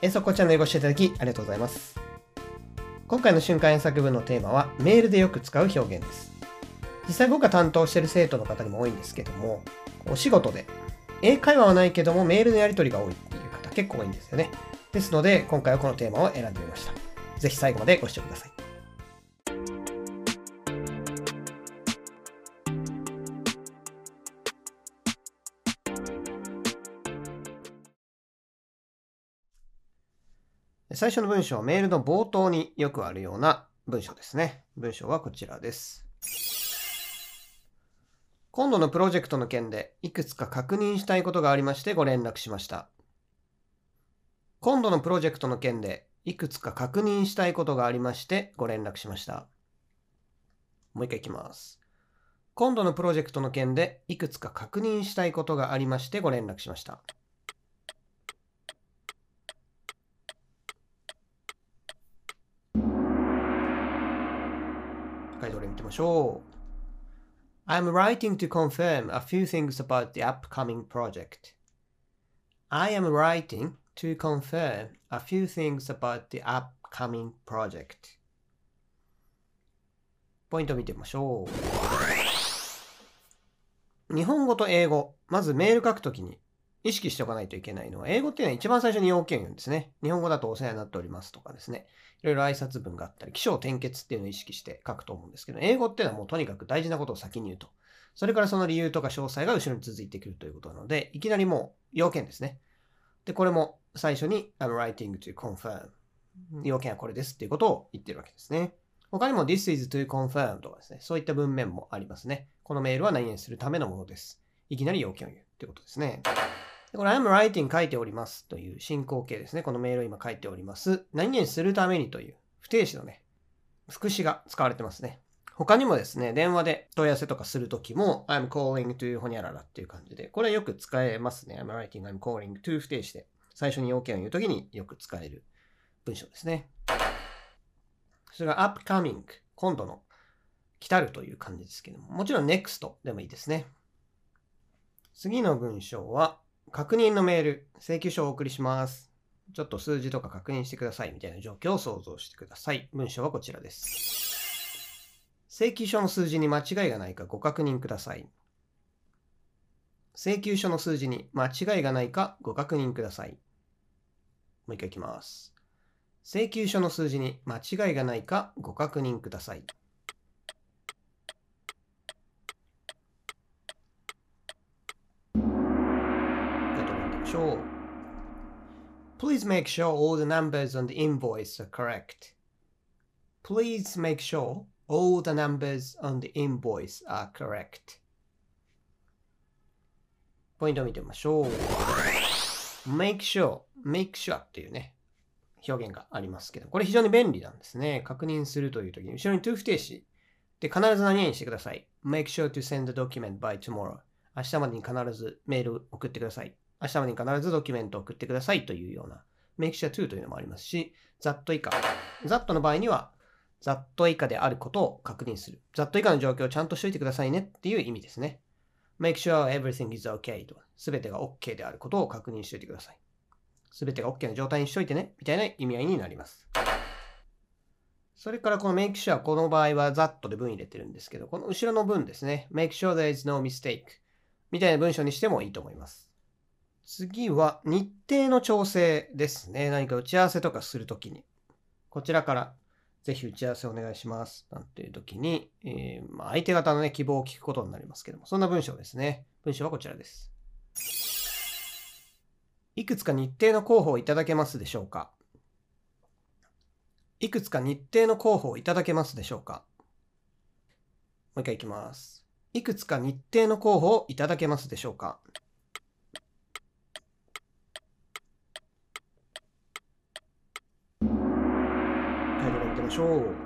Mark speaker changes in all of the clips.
Speaker 1: 遠足こちらの英語していただきありがとうございます。今回の瞬間演作文のテーマはメールでよく使う表現です。実際僕が担当している生徒の方にも多いんですけども、お仕事で英会話はないけどもメールのやり取りが多いっていう方結構多いんですよね。ですので今回はこのテーマを選んでみました。ぜひ最後までご視聴ください。最初の文章はメールの冒頭によくあるような文章ですね。文章はこちらです。今度のプロジェクトの件でいくつか確認したいことがありましてご連絡しました。今度のプロジェクトの件でいくつか確認したいことがありましてご連絡しました。もう一回いきます。今度のプロジェクトの件でいくつか確認したいことがありましてご連絡しました。解答例見てみましょう。I'm writing to confirm a few things about the upcoming project. I am writing to confirm a few things about the upcoming project. ポイントを見てみましょう。日本語と英語、まずメール書くときに意識しておかないといけないのは、英語っていうのは一番最初に要件を言うんですね。日本語だとお世話になっておりますとかですね。いろいろ挨拶文があったり、起承転結っていうのを意識して書くと思うんですけど、英語っていうのはもうとにかく大事なことを先に言うと。それからその理由とか詳細が後ろに続いてくるということなので、いきなりもう要件ですね。で、これも最初に I'm writing to confirm。要件はこれですっていうことを言ってるわけですね。他にも This is to confirm とかですね。そういった文面もありますね。このメールは何々するためのものです。いきなり要件を言うってことですね。これ I'm writing 書いておりますという進行形ですね。このメールを今書いております。何々するためにという不定詞のね、副詞が使われてますね。他にもですね、電話で問い合わせとかするときも I'm calling to ほにゃららっていう感じで、これはよく使えますね。I'm writing, I'm calling to 不定詞で、最初に要件を言うときによく使える文章ですね。それが upcoming、今度の来たるという感じですけども、もちろん next でもいいですね。次の文章は、確認のメール、請求書をお送りします。ちょっと数字とか確認してくださいみたいな状況を想像してください。文章はこちらです。請求書の数字に間違いがないかご確認ください。請求書の数字に間違いがないかご確認ください。もう一回いきます。請求書の数字に間違いがないかご確認ください。回答をましょう。Please make sure all the numbers on the invoice are correct. Please make sure all the numbers on the invoice are correct. ポイントを見てみましょう。make sure, make sure っていうね、表現がありますけど、これ非常に便利なんですね。確認するという時に、後ろに to 不定詞で必ず何々してください。make sure to send the document by tomorrow. 明日までに必ずメール送ってください。明日までに必ずドキュメントを送ってくださいというような make sure to というのもありますし、ざっと以下。ざっとの場合には、ざっと以下であることを確認する。ざっと以下の状況をちゃんとしといてくださいねっていう意味ですね。make sure everything is okay と。すべてが OK であることを確認しておいてください。すべてが OK な状態にしといてね。みたいな意味合いになります。それからこの make sure この場合はざっとで文入れてるんですけど、この後ろの文ですね。make sure there is no mistake みたいな文章にしてもいいと思います。次は日程の調整ですね。何か打ち合わせとかするときに、こちらからぜひ打ち合わせお願いします。なんていうときに、えーまあ、相手方のね、希望を聞くことになりますけども、そんな文章ですね。文章はこちらです。いくつか日程の候補をいただけますでしょうか？いくつか日程の候補をいただけますでしょうか？もう一回いきます。いくつか日程の候補をいただけますでしょうか？しょう。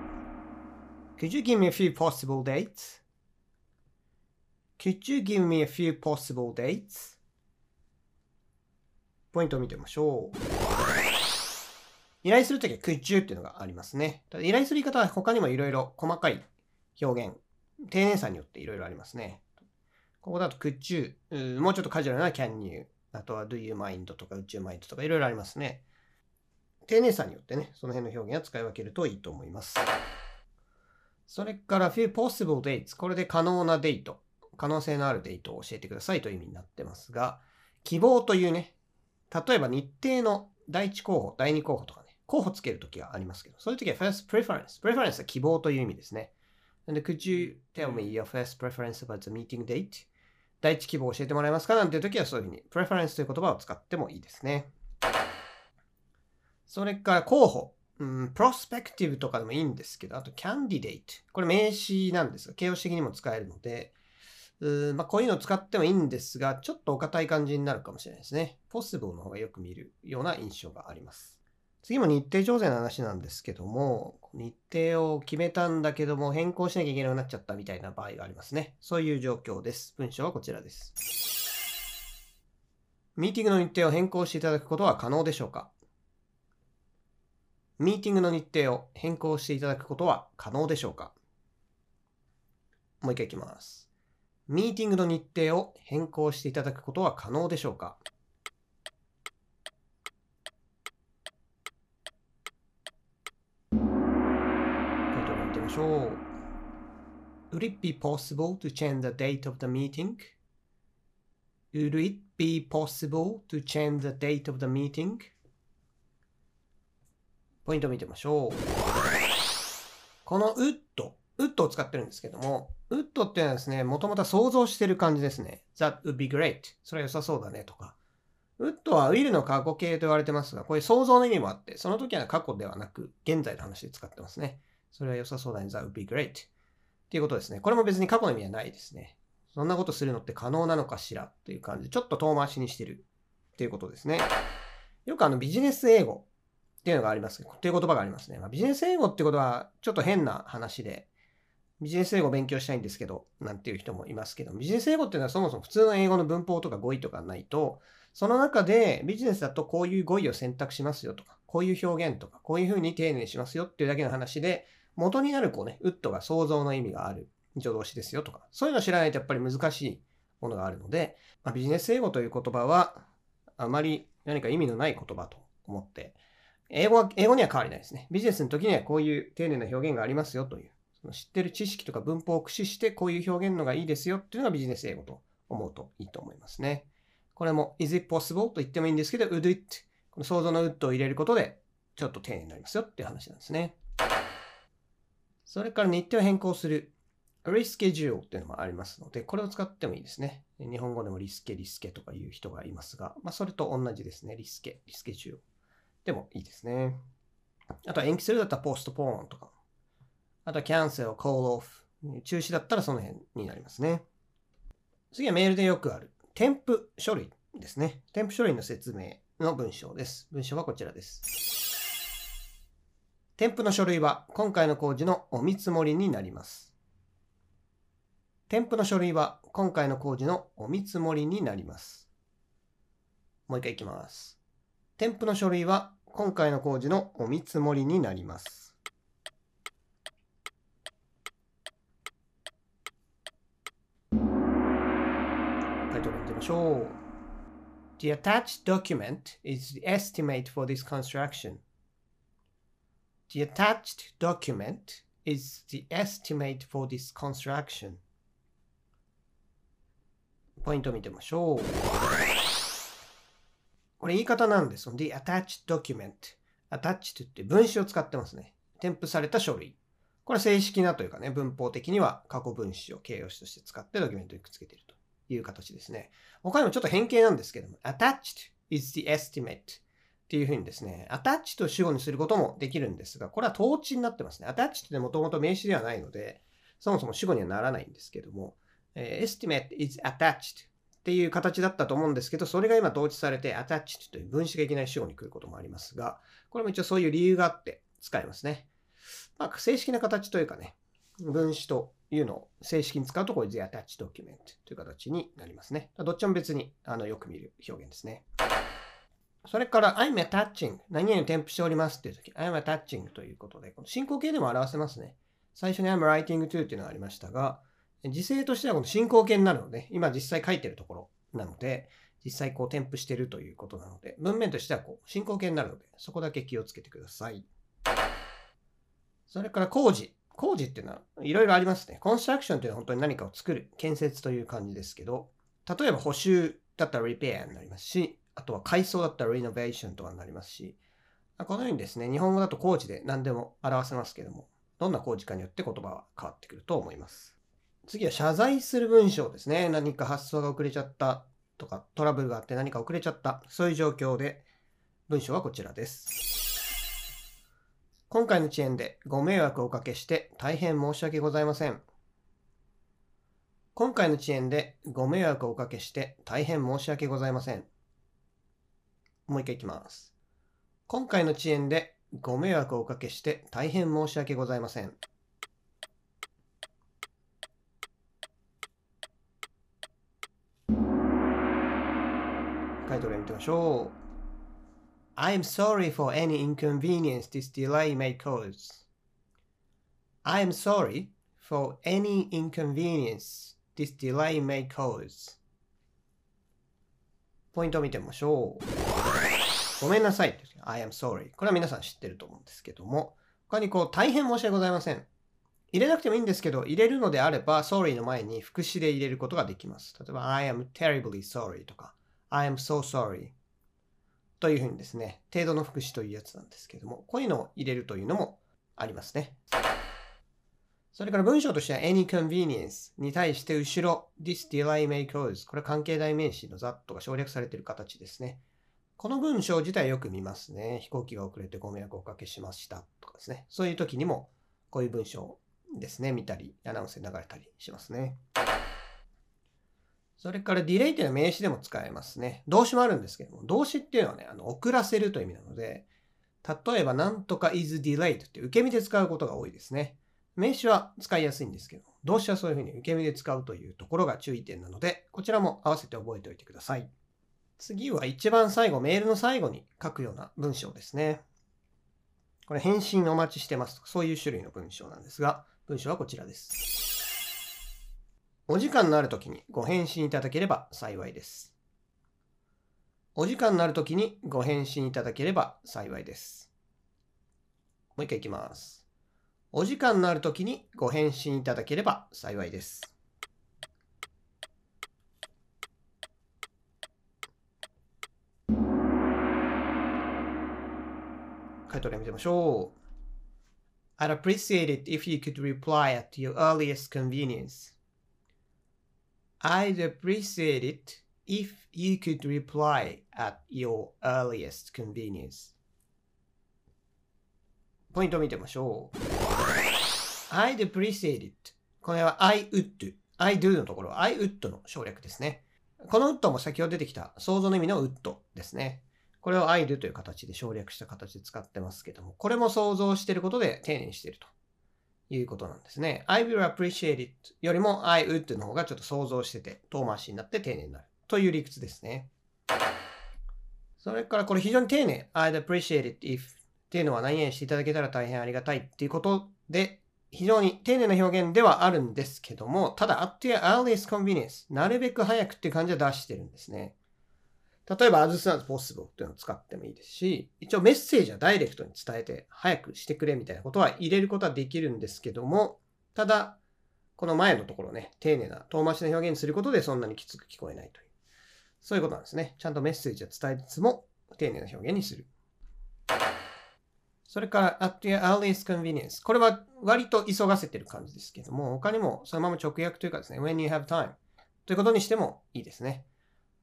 Speaker 1: Could you give me a few possible dates? Could you give me a few possible dates? ポイントを見てみましょう。依頼するときは could you っていうのがありますね。ただ依頼する言い方は他にもいろいろ細かい表現、丁寧さによっていろいろありますね。ここだと could you、もうちょっとカジュアルな can you、あとは do you mind とか would you mind とかいろいろありますね。丁寧さによってね、その辺の表現は使い分けるといいと思います。それから few possible dates。これで可能なデート。可能性のあるデートを教えてくださいという意味になってますが、希望というね、例えば日程の第一候補、第二候補とかね、候補つけるときがありますけど、そういうときは first preference。preference は希望という意味ですね。で、could you tell me your first preference about the meeting date? 第一希望を教えてもらえますか？なんていうときはそういうふうに preference という言葉を使ってもいいですね。それから候補。うん、プロスペクティブとかでもいいんですけど、あとキャンディデート。これ名詞なんですが、形容詞的にも使えるので、うまあ、こういうのを使ってもいいんですが、ちょっとお堅い感じになるかもしれないですね。possible の方がよく見るような印象があります。次も日程調整の話なんですけども、日程を決めたんだけども変更しなきゃいけなくなっちゃったみたいな場合がありますね。そういう状況です。文章はこちらです。ミーティングの日程を変更していただくことは可能でしょうか？ミーティングの日程を変更していただくことは可能でしょうかもう一回いきます。ミーティングの日程を変更していただくことは可能でしょうか回答を見てみましょう。Would it be possible to change the date of the meeting? Would it be possible to change the date of the meeting? ポイント見てみましょう。この would、would を使ってるんですけども、would っていうのはですね、もともと想像してる感じですね。That would be great. それは良さそうだねとか。would は will の過去形と言われてますが、こういう想像の意味もあって、その時は過去ではなく、現在の話で使ってますね。それは良さそうだね。That would be great. っていうことですね。これも別に過去の意味はないですね。そんなことするのって可能なのかしらっていう感じで、ちょっと遠回しにしてるっていうことですね。よくあのビジネス英語っていうのがあります。っていう言葉がありますね。まあ、ビジネス英語ってことはちょっと変な話で、ビジネス英語勉強したいんですけど、なんていう人もいますけど、ビジネス英語っていうのはそもそも普通の英語の文法とか語彙とかないと、その中でビジネスだとこういう語彙を選択しますよとか、こういう表現とか、こういうふうに丁寧にしますよっていうだけの話で、元になるこうね、ウッドが想像の意味がある助動詞ですよとか、そういうのを知らないとやっぱり難しいものがあるので、まあ、ビジネス英語という言葉は、あまり何か意味のない言葉と思って英語は、英語には変わりないですね。ビジネスの時にはこういう丁寧な表現がありますよという、その知ってる知識とか文法を駆使してこういう表現のがいいですよっていうのがビジネス英語と思うといいと思いますね。これも is it possible? と言ってもいいんですけど would it? この想像の would を入れることでちょっと丁寧になりますよっていう話なんですね。それから日程を変更する reschedule っていうのもありますので、これを使ってもいいですね。日本語でもリスケ、リスケとかいう人がいますが、まあ、それと同じですね。リスケ、リスケジュール。でもいいですね。あとは延期するだったらポストポーンとか。あとはキャンセル、コールオフ。中止だったらその辺になりますね。次はメールでよくある添付書類ですね。添付書類の説明の文章です。文章はこちらです。添付の書類は今回の工事のお見積もりになります。添付の書類は今回の工事のお見積もりになります。もう一回いきます。添付の書類は今回の工事のお見積もりになります。タイトル見てみましょう。The attached document is the estimate for this construction. The attached document is the estimate for this construction. ポイントを見てみましょう。これ言い方なんです。the attached document。attached って分詞を使ってますね。添付された書類。これ正式なというかね、文法的には過去分詞を形容詞として使ってドキュメントにくっつけているという形ですね。他にもちょっと変形なんですけども、attached is the estimate っていうふうにですね、attached と主語にすることもできるんですが、これは統治になってますね。attached ってもともと名詞ではないので、そもそも主語にはならないんですけども、え、estimate is attached っていう形だったと思うんですけど、それが今統一されて attached という分子がいきなり主語に来ることもありますが、これも一応そういう理由があって使いますね。まあ、正式な形というかね、分子というのを正式に使うとこれ the attached document という形になりますね。どっちも別にあのよく見る表現ですね。それから I'm attaching 何々添付しておりますっていう時 I'm attaching ということで、この進行形でも表せますね。最初に I'm writing to っていうのがありましたが、時制としてはこの進行形になるので、今実際書いてるところなので、実際こう添付してるということなので、文面としてはこう進行形になるので、そこだけ気をつけてください。それから工事。工事っていうのはいろいろありますね。コンストラクションというのは本当に何かを作る、建設という感じですけど、例えば補修だったらリペアになりますし、あとは改装だったらリノベーションとかになりますし、このようにですね、日本語だと工事で何でも表せますけども、どんな工事かによって言葉は変わってくると思います。次は謝罪する文章ですね。何か発送が遅れちゃったとか、トラブルがあって何か遅れちゃった。そういう状況で、文章はこちらです。今回の遅延でご迷惑をおかけして大変申し訳ございません。今回の遅延でご迷惑をおかけして大変申し訳ございません。もう一回いきます。今回の遅延でご迷惑をおかけして大変申し訳ございません。タイトル見てみましょう。I am sorry for any inconvenience this delay may cause. I am sorry for any inconvenience this delay may cause. ポイントを見てみましょう。ごめんなさい。I am sorry. これは皆さん知ってると思うんですけども、他にこう、大変申し訳ございません。入れなくてもいいんですけど、入れるのであれば、sorry の前に副詞で入れることができます。例えば、I am terribly sorry とか、I am so sorry というふうにですね、程度の副詞というやつなんですけども、こういうのを入れるというのもありますね。それから文章としては any convenience に対して後ろ this delay may cause これは関係代名詞の that が省略されている形ですね。この文章自体よく見ますね。飛行機が遅れてご迷惑をおかけしましたとかですね。そういう時にもこういう文章ですね、見たり、アナウンスで流れたりしますね。それからディレイというのは名詞でも使えますね。動詞もあるんですけども、動詞っていうのはね、あの遅らせるという意味なので、例えばなんとか is delayed って受け身で使うことが多いですね。名詞は使いやすいんですけど、動詞はそういうふうに受け身で使うというところが注意点なので、こちらも合わせて覚えておいてください。次は一番最後、メールの最後に書くような文章ですね。これ返信お待ちしてますとか、そういう種類の文章なんですが、文章はこちらです。お時間のある時にご返信いただければ幸いです。お時間のある時にご返信いただければ幸いです。もう一回いきます。お時間のある時にご返信いただければ幸いです。回答例見てみましょう。I'd appreciate it if you could reply at your earliest convenience. I'd appreciate it if you could reply at your earliest convenience. ポイントを見てみましょう。I'd appreciate it. これは I would, I do のところ、I would の省略ですね。この would も先ほど出てきた想像の意味の would ですね。これを I do という形で省略した形で使ってますけども、これも想像していることで丁寧にしているということなんですね。I will appreciate it よりも I would の方がちょっと想像してて遠回しになって丁寧になるという理屈ですね。それからこれ非常に丁寧。I'd appreciate it if っていうのは何々していただけたら大変ありがたいっていうことで非常に丁寧な表現ではあるんですけども、ただ at your earliest convenience なるべく早くっていう感じは出してるんですね。例えば as soon as possible っていうのを使ってもいいですし、一応メッセージはダイレクトに伝えて早くしてくれみたいなことは入れることはできるんですけども、ただ、この前のところね、丁寧な遠回しな表現にすることでそんなにきつく聞こえないという。そういうことなんですね。ちゃんとメッセージは伝えつつも丁寧な表現にする。それから、at your earliest convenience。これは割と急がせてる感じですけども、他にもそのまま直訳というかですね、when you have time ということにしてもいいですね。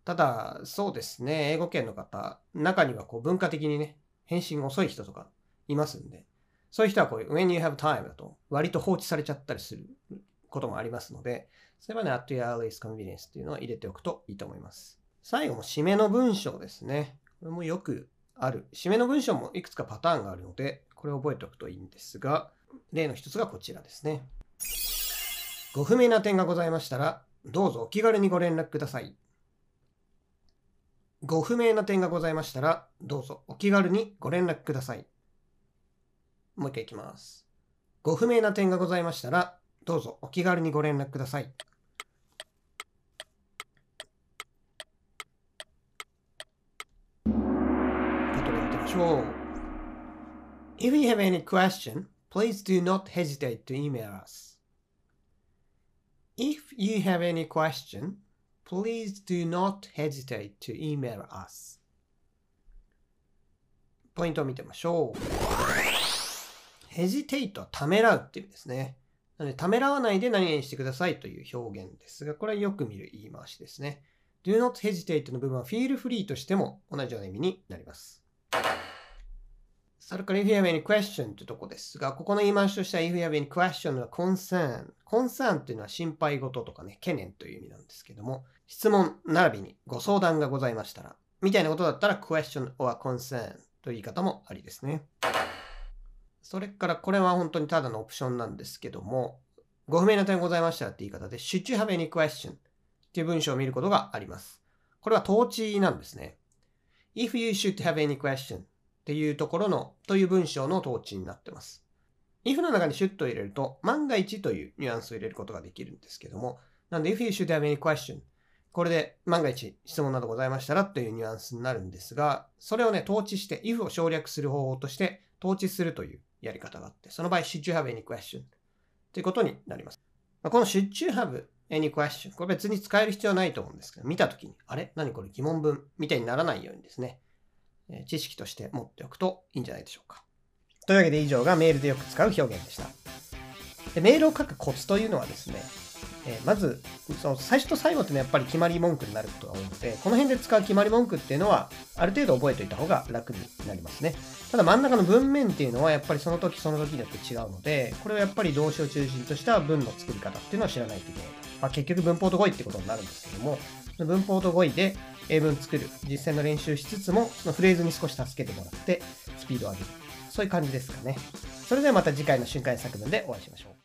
Speaker 1: ただ、そうですね、英語圏の方、中にはこう文化的にね、返信が遅い人とかいますんで、そういう人はこういう when you have time だと割と放置されちゃったりすることもありますので、それはね、at your earliest convenience っていうのは入れておくといいと思います。最後も締めの文章ですね。これもよくある。締めの文章もいくつかパターンがあるので、これを覚えておくといいんですが、例の一つがこちらですね。ご不明な点がございましたら、どうぞお気軽にご連絡ください。ご不明な点がございましたらどうぞお気軽にご連絡ください。もう一回いきます。ご不明な点がございましたらどうぞお気軽にご連絡ください。あとでやきましょう。If you have any question, please do not hesitate to email us. If you have any question, please do not hesitate to email us. ポイントを見てみましょう。hesitate はためらうっていう意味ですね。なので、ためらわないで何々してくださいという表現ですが、これはよく見る言い回しですね。do not hesitate の部分は feel free としても同じような意味になります。それから if you have any question というとこですが、ここの言い回しとしては if you have any question は concern。concern というのは心配事とかね、懸念という意味なんですけども、質問並びにご相談がございましたら、みたいなことだったら question or concern という言い方もありですね。それからこれは本当にただのオプションなんですけども、ご不明な点ございましたらって言い方で should you have any question っていう文章を見ることがあります。これは統治なんですね。if you should have any question っていうところの、という文章の統治になってます。if の中に should を入れると、万が一というニュアンスを入れることができるんですけども、なんで if you should have any question これで万が一質問などございましたらというニュアンスになるんですが、それをね、統治して if を省略する方法として統治するというやり方があって、その場合 should you have any question ということになります。この should you have any question これ別に使える必要はないと思うんですけど、見たときに、あれ？何これ？疑問文？みたいにならないようにですね、知識として持っておくといいんじゃないでしょうか。というわけで以上がメールでよく使う表現でした。でメールを書くコツというのはですね、えまずその最初と最後っていうのはやっぱり決まり文句になることが多いのでこの辺で使う決まり文句っていうのはある程度覚えておいた方が楽になりますねただ真ん中の文面っていうのはやっぱりその時その時によって違うのでこれはやっぱり動詞を中心とした文の作り方っていうのは知らないといけないまあ、結局文法と語彙ってことになるんですけども文法と語彙で英文作る実践の練習しつつもそのフレーズに少し助けてもらってスピードを上げる。そういう感じですかね。それではまた次回の瞬間作文でお会いしましょう。